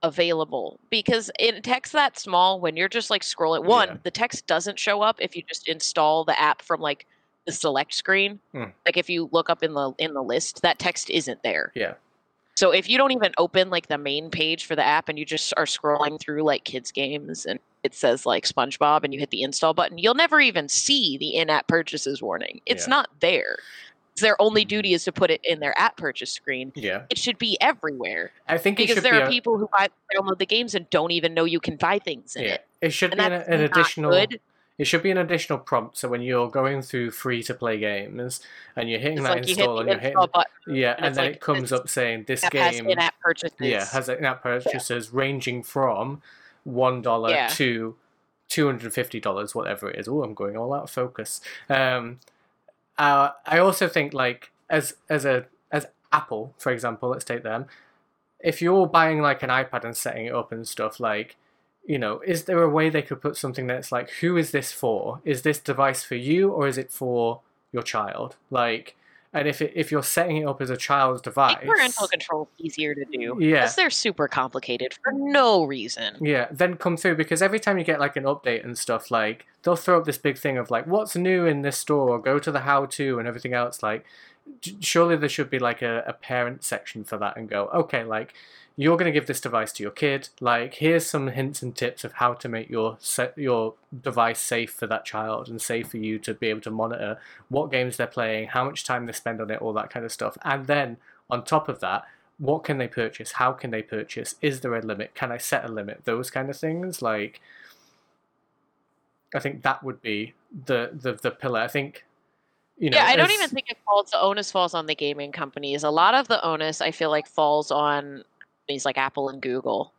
available because in text that small when you're just like scrolling one Yeah. the text doesn't show up if you just install the app from like the select screen Hmm. like if you look up in the in the list that text isn't there Yeah. so if you don't even open like the main page for the app and you just are scrolling through like kids games and it says like SpongeBob and you hit the install button you'll never even see the in-app purchases warning it's Yeah. not there their only duty is to put it in their app purchase screen yeah. it should be everywhere I think it because there be are a, people who buy download the games and don't even know you can buy things in yeah. it It should and be an, an additional good. It should be an additional prompt. So when you're going through free to play games and you're hitting It's that like you hit install and you're install hitting button yeah, and and, then like, it comes up saying this has game in-app purchases. yeah has in-app purchases ranging from one dollar Yeah. to two hundred and fifty dollars, whatever it is. Oh, I'm going all out of focus. Um, uh, I also think like as as a as Apple, for example, let's take them. If you're buying like an iPad and setting it up and stuff, like you know, is there a way they could put something that's like, who is this for? Is this device for you or is it for your child? Like, and if it, if you're setting it up as a child's device, Make parental control easier to do. Yeah. Because they're super complicated for no reason. Yeah, then come through because every time you get like an update and stuff, like they'll throw up this big thing of like what's new in this store, or go to the how to and everything else. Like, surely there should be like a, a parent section for that and go, okay, like you're going to give this device to your kid. Like, here's some hints and tips of how to make your set your device safe for that child and safe for you to be able to monitor what games they're playing, how much time they spend on it, all that kind of stuff. And then on top of that, what can they purchase? How can they purchase? Is there a limit? Can I set a limit? Those kind of things. Like, I think that would be the the, the pillar. I think, you know, yeah, I don't even think it falls. The onus falls on the gaming companies. A lot of the onus, I feel like, falls on companies like Apple and Google,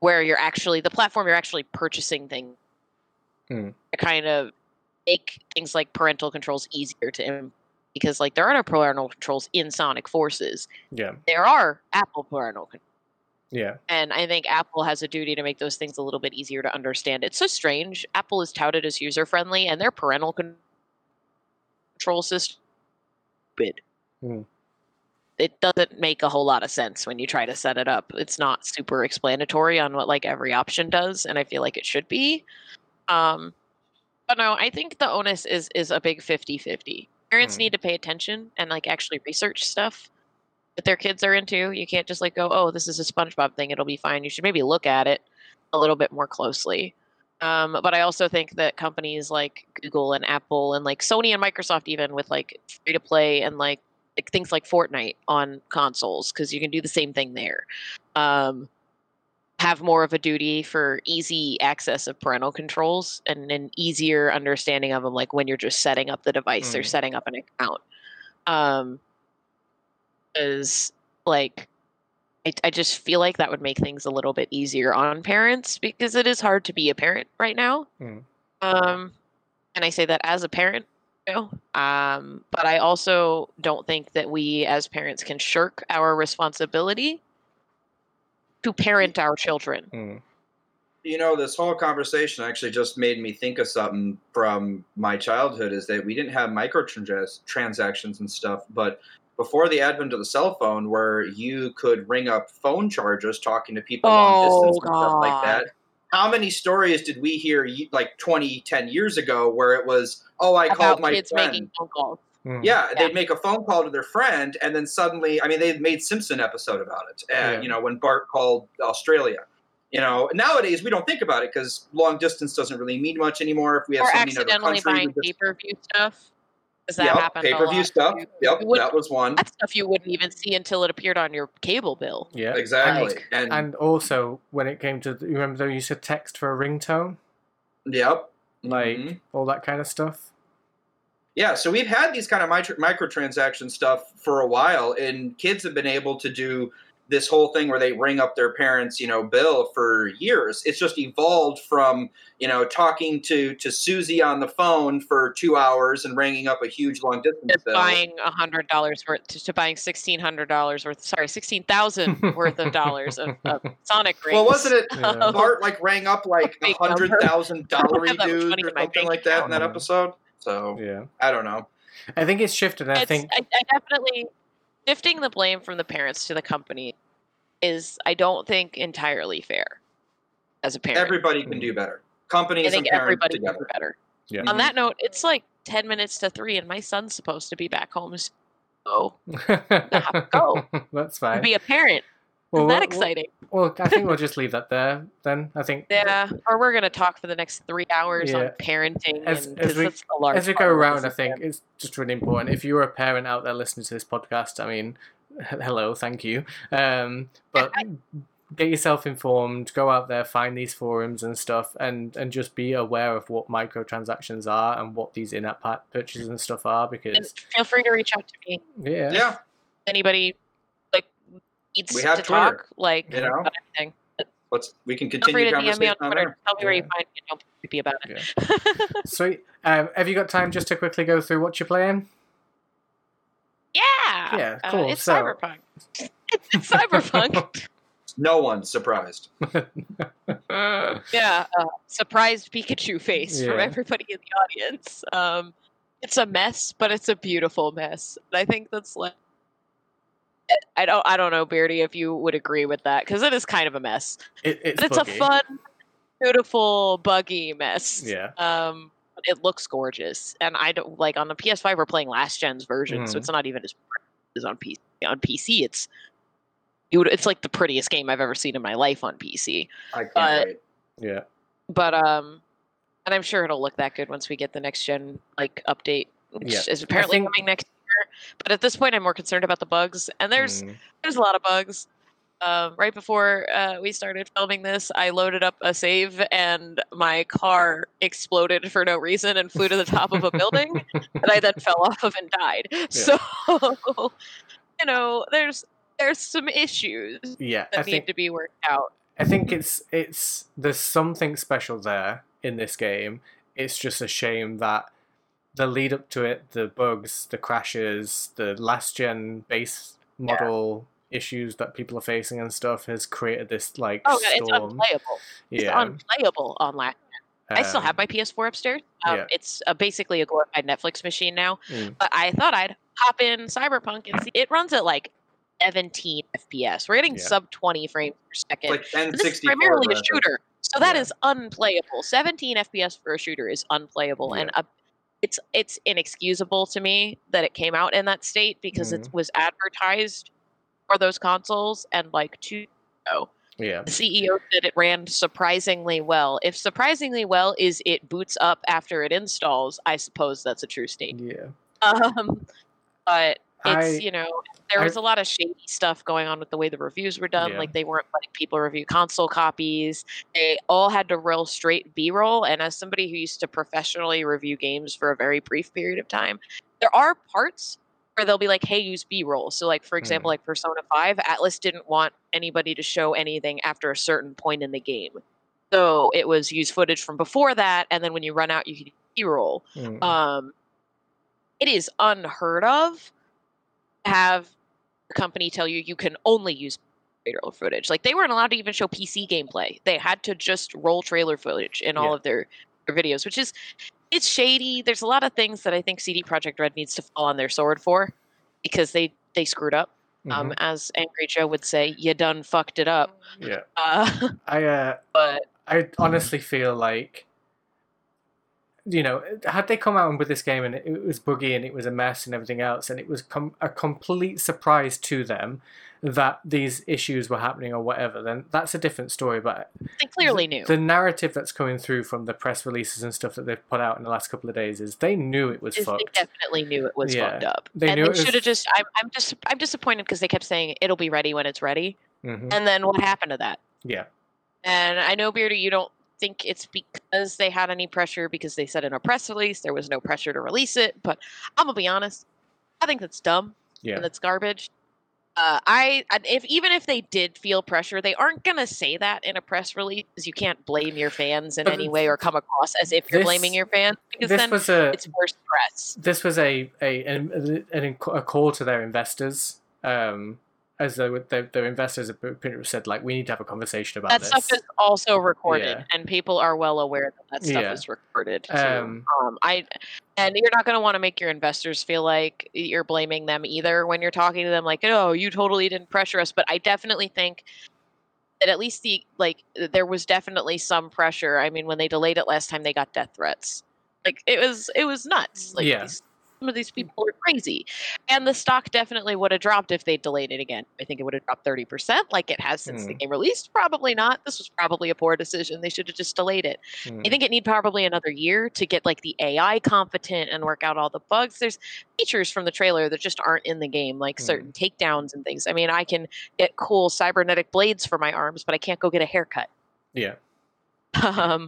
where you're actually the platform you're actually purchasing things Hmm. to kind of make things like parental controls easier to im- because like there are no parental controls in Sonic Forces. Yeah, There are Apple parental controls. yeah, And I think Apple has a duty to make those things a little bit easier to understand. It's so strange. Apple is touted as user friendly, and their parental con- control system. Hmm. It doesn't make a whole lot of sense when you try to set it up. It's not super explanatory on what like every option does, and I feel like it should be. Um, but no, I think the onus is is a big 50-50. Parents Hmm. need to pay attention and like actually research stuff that their kids are into. You can't just like go, "Oh, this is a SpongeBob thing; it'll be fine." You should maybe look at it a little bit more closely. Um, but I also think that companies like Google and Apple and like Sony and Microsoft, even with like free to play and like, like things like Fortnite on consoles, because you can do the same thing there, um, have more of a duty for easy access of parental controls and an easier understanding of them, like when you're just setting up the device or Mm. setting up an account. Um, is like I, I just feel like that would make things a little bit easier on parents because it is hard to be a parent right now. Mm. Um, and I say that as a parent, you know, um, but I also don't think that we as parents can shirk our responsibility to parent our children. mm, you know this whole conversation actually just made me think of something from my childhood is that we didn't have microtransactions and stuff but before the advent of the cell phone where you could ring up phone charges talking to people long Oh, distance and stuff like God. that how many stories did we hear like 20 10 years ago where it was oh i called my kids friend making phone calls. mm. yeah, Yeah. they'd make a phone call to their friend, and then suddenly, I mean, they made Simpson episode about it. Uh, Yeah. You know, when Bart called Australia. You know, nowadays we don't think about it because long distance doesn't really mean much anymore. If we have Or somebody in accidentally country, buying pay per view stuff. Because that yep, happened. a pay per view stuff. Yep, that was one. That stuff you wouldn't even see until it appeared on your cable bill. yeah, Exactly, And, and, and also when it came to you remember though you said text for a ringtone, yep, like Mhm. all that kind of stuff. Yeah, so we've had these kind of micro- microtransaction stuff for a while, and kids have been able to do this whole thing where they ring up their parents, you know, bill for years. It's just evolved from, you know, talking to to Susie on the phone for two hours and ringing up a huge long distance Just bill. buying a hundred dollars worth to, to buying sixteen hundred dollars worth. Sorry, sixteen thousand [laughs] worth of dollars of, of Sonic rings. Well, wasn't it Yeah. [laughs] Bart like rang up like a Big hundred number. thousand dollar I have that much dues money or something like that in that episode? So Yeah. I don't know. I think it's shifted. I It's, think I, I definitely shifting the blame from the parents to the company is I don't think entirely fair as a parent. Everybody can do better. Companies I think and parents everybody can do better. Yeah. On that note, it's like ten minutes to three, and my son's supposed to be back home. So [laughs] go. That's to fine. be a parent. Well, Isn't that we'll- exciting? Well, I think we'll [laughs] just leave that there then. I think Yeah. Or we're gonna talk for the next three hours on parenting, As- and as because we- a large as we go around, I think about. it's just really important. If you're a parent out there listening to this podcast, I mean, h- [laughs] hello, thank you. Um, but get yourself informed, go out there, find these forums and stuff, and and just be aware of what microtransactions are and what these in-app purchases and stuff are. And Because feel free to reach out to me. yeah, Yeah. Anybody like needs We have to Twitter, talk, like you know? about anything. Let's we can continue Feel free continue to DM me on on Twitter. there. Tell me where you find me. Don't be about it. sweet. Um, have you got time just to quickly go through what you're playing? Yeah. Yeah, Uh, cool, it's so- cyberpunk. [laughs] It's cyberpunk. [laughs] No one's surprised. [laughs] yeah. Uh, surprised Pikachu face from everybody in the audience. Um, it's a mess, but it's a beautiful mess. And I think that's like. I don't. I don't know, Beardy, if you would agree with that, because it is kind of a mess. It, it's But it's a fun, beautiful, buggy mess. Yeah. Um, but it looks gorgeous, and I don't like on the PS5. We're playing last gen's version, so Mhm. it's not even as pretty [laughs] as on PC. On PC, it's you would, it's like the prettiest game I've ever seen in my life on PC. I can't But- wait. Yeah. But um, and I'm sure it'll look that good once we get the next gen like update, which Yeah. is apparently think- coming next year. But at this point, I'm more concerned about the bugs, and there's Mm. there's a lot of bugs. Um, right before uh, we started filming this, I loaded up a save and my car exploded for no reason and flew to the top of a building that I then fell off of and died. [laughs] So, you know, there's there's some issues yeah. that I need think to be worked out. I think it's it's there's something special there in this game. It's just a shame that the lead up to it, the bugs, the crashes, the last gen base model issues that people are facing and stuff has created this like Oh, God, it's storm. unplayable. It's yeah, unplayable on last. I still um, have my PS4 upstairs. Um, yeah. It's uh, basically a glorified Netflix machine now. Mm. But I thought I'd hop in Cyberpunk and see. It runs at like 17 FPS. We're getting Yeah. sub 20 frames per second. Like And this is N64. primarily a shooter, so that Yeah. is unplayable. 17 FPS for a shooter is unplayable, and uh it's it's inexcusable to me that it came out in that state because it Mhm. was advertised for those consoles and like two. Oh, yeah, the CEO said it ran surprisingly well. If surprisingly well is it boots up after it installs, I suppose that's a true statement. yeah. Um, but it's I- you know there I- was a lot of shady stuff going on with the way the reviews were done. Yeah. Like they weren't letting people review console copies. They all had to roll straight B-roll. And as somebody who used to professionally review games for a very brief period of time, there are parts where they'll be like, "Hey, use B-roll." So, like for example, like Persona Five, Atlus didn't want anybody to show anything after a certain point in the game. So it was use footage from before that, and then when you run out, you can B-roll Mm. um, it is unheard of to have a company tell you you can only use trailer footage. Like they weren't allowed to even show PC gameplay. They had to just roll trailer footage in all Yeah. of their, their videos, which is it's shady. There's a lot of things that I think CD Projekt Red needs to fall on their sword for because they they screwed up. Um, Mhm. as Angry Joe would say, you done fucked it up. yeah. Uh, I uh, [laughs] but I honestly feel like, you know, had they come out with this game and it, was buggy and it was a mess and everything else, and it was com- a complete surprise to them that these issues were happening or whatever, then that's a different story. But they clearly knew. the narrative that's coming through from the press releases and stuff that they've put out in the last couple of days is they knew it was is they fucked. definitely knew it was Yeah. fucked up. They and knew they should have just. I'm, I'm just. I'm disappointed because they kept saying it'll be ready when it's ready, hmm and then what happened to that? Yeah. And I know Beardy, you don't think it's because they had any pressure because they said in a press release there was no pressure to release it. But I'm gonna be honest, I think that's dumb Yeah. and that's garbage. Uh, I if even if they did feel pressure, they aren't gonna say that in a press release because you can't blame your fans in any way or come across as if you're this- blaming your fans because This then was a it's worse press. this was a a an, an, a call to their investors. Um, as though their, their investors have said like we need to have a conversation about this. That this. stuff is also recorded, Yeah. and people are well aware that that stuff Yeah. is recorded. Um, Um, I and you're not going to want to make your investors feel like you're blaming them either when you're talking to them, like, "Oh, you totally didn't pressure us." But I definitely think that at least the like there was definitely some pressure. I mean, when they delayed it last time, they got death threats. Like it was it was nuts. Like Yeah. these, some of these people are crazy, and the stock definitely would have dropped if they delayed it again. I think it would have dropped thirty percent, like it has since the Hmm. game released. Probably not. This was probably a poor decision. They should have just delayed it. Hmm. I think it need probably another year to get like the AI competent and work out all the bugs. There's features from the trailer that just aren't in the game, like Hmm. certain takedowns and things. I mean, I can get cool cybernetic blades for my arms, but I can't go get a haircut. yeah. [laughs] um,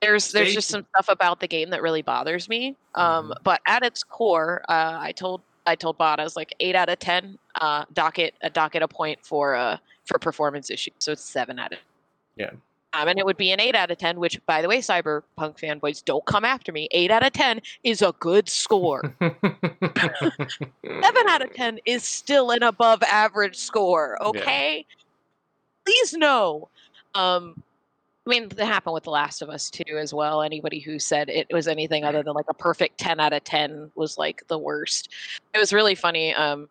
there's there's just some stuff about the game that really bothers me. Um, Mhm. But at its core, uh, I told I told Bot I was like eight out of ten. Uh, docket a docket a point for uh for performance issues, so it's seven out of Yeah. um, and it would be an 8 out of 10, which, by the way, Cyberpunk fanboys, don't come after me. 8 out of 10 is a good score. [laughs] 7 out of 10 is still an above average score, okay? Please know. Um, I mean, that happened with The Last of Us too, as well. Anybody who said it was anything other than like a perfect 10 out of 10 was like the worst. It was really funny. Um,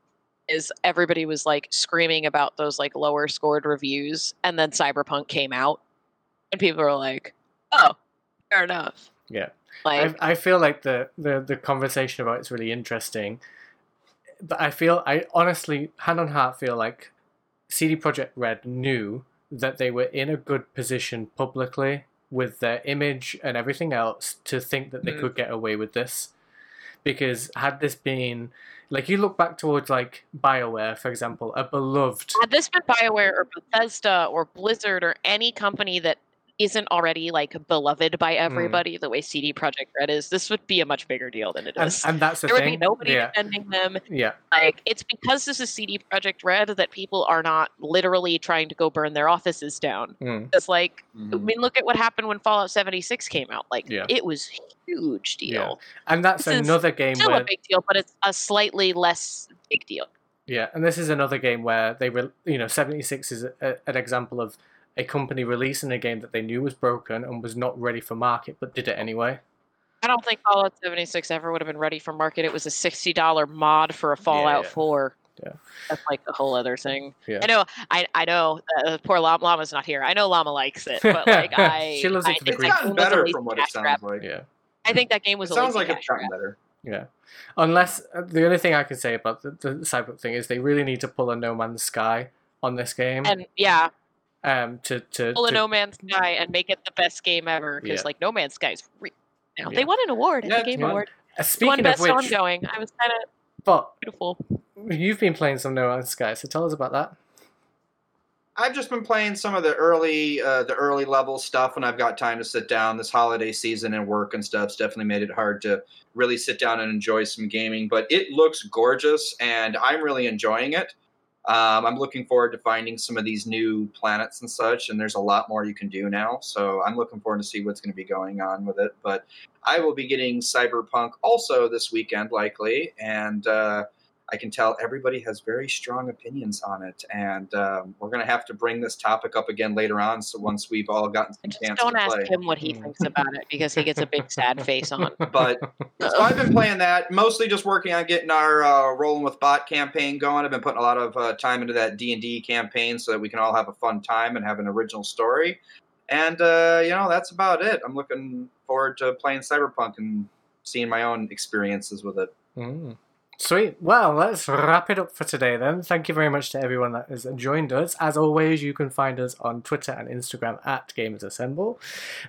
is everybody was like screaming about those like lower scored reviews, and then Cyberpunk came out, and people were like, "Oh, fair enough." Yeah. Like, I, I feel like the, the, the conversation about it's really interesting, but I feel I honestly hand on heart feel like CD Projekt Red knew that they were in a good position publicly with their image and everything else to think that they Mhm. could get away with this, because had this been like you look back towards like Bioware for example, a beloved had this been Bioware or Bethesda or Blizzard or any company that isn't already like beloved by everybody the way CD Projekt Red is, this would be a much bigger deal than it is. and, and that's the there would be nobody yeah, defending them. yeah, Like it's because this is CD Projekt Red that people are not literally trying to go burn their offices down. mm, It's like I Mhm. mean, look at what happened when Fallout 76 came out. Like Yeah. it was huge Yeah. deal. and that's This is another game Still where a big deal, but it's a slightly less big deal. Yeah, and this is another game where they were, you know, 76 is a, an example of a company releasing a game that they knew was broken and was not ready for market, but did it anyway. I don't think Fallout 76 ever would have been ready for market. It was a $60 mod for a Fallout yeah. 4. Yeah. That's like a whole other thing. Yeah. I know, I, I know, uh, poor Llama, Llama's not here. I know Llama likes it, but [laughs] like I, She loves it I for the green. It's game gotten better from what it sounds grab. like. Yeah, I think that game was a It a sounds like it's gotten better. yeah. Unless uh, the only thing I can say about the, the Cyberpunk thing is they really need to pull a No Man's Sky on this game. And yeah, um, to to, pull a to No Man's Sky and make it the best game ever because Yeah. like No Man's Sky is re- now Yeah. they won an award at Yeah, the Game fun. Award. uh, Won speaking of best which, ongoing. I was kind of but beautiful. you've been playing some No Man's Sky, so tell us about that. I've just been playing some of the early uh, the early level stuff when I've got time to sit down. This holiday season and work and stuff's definitely made it hard to really sit down and enjoy some gaming. But it looks gorgeous, and I'm really enjoying it. Um, I'm looking forward to finding some of these new planets and such, and there's a lot more you can do now. So I'm looking forward to see what's going to be going on with it. But I will be getting Cyberpunk also this weekend, likely, and uh, I can tell everybody has very strong opinions on it, and um, we're going to have to bring this topic up again later on. So once we've all gotten some Just chance don't to ask play. him what he Mm. thinks about it because he gets a big sad face on. [laughs] But so I've been [laughs] playing that, mostly just working on getting our uh, rolling with bot campaign going. I've been putting a lot of uh, time into that D and D campaign so that we can all have a fun time and have an original story. And uh, you know that's about it. I'm looking forward to playing Cyberpunk and seeing my own experiences with it. Mm. Sweet. Well, let's wrap it up for today then. Thank you very much to everyone that has joined us. As always, you can find us on Twitter and Instagram at Gamers Assemble.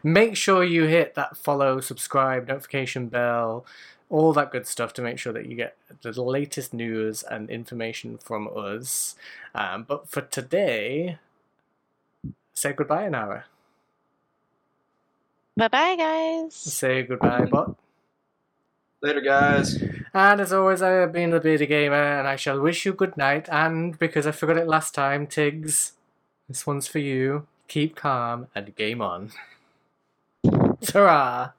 Make sure you hit that follow, subscribe, notification bell, all that good stuff to make sure that you get the latest news and information from us. Um, but for today, say goodbye, Anara. Bye bye, guys. Say goodbye, bot. Later, guys. And as always, I have been the Bearded Gamer, and I shall wish you good night. And because I forgot it last time, Tiggs, this one's for you. Keep calm and game on. [laughs] Ta-ra!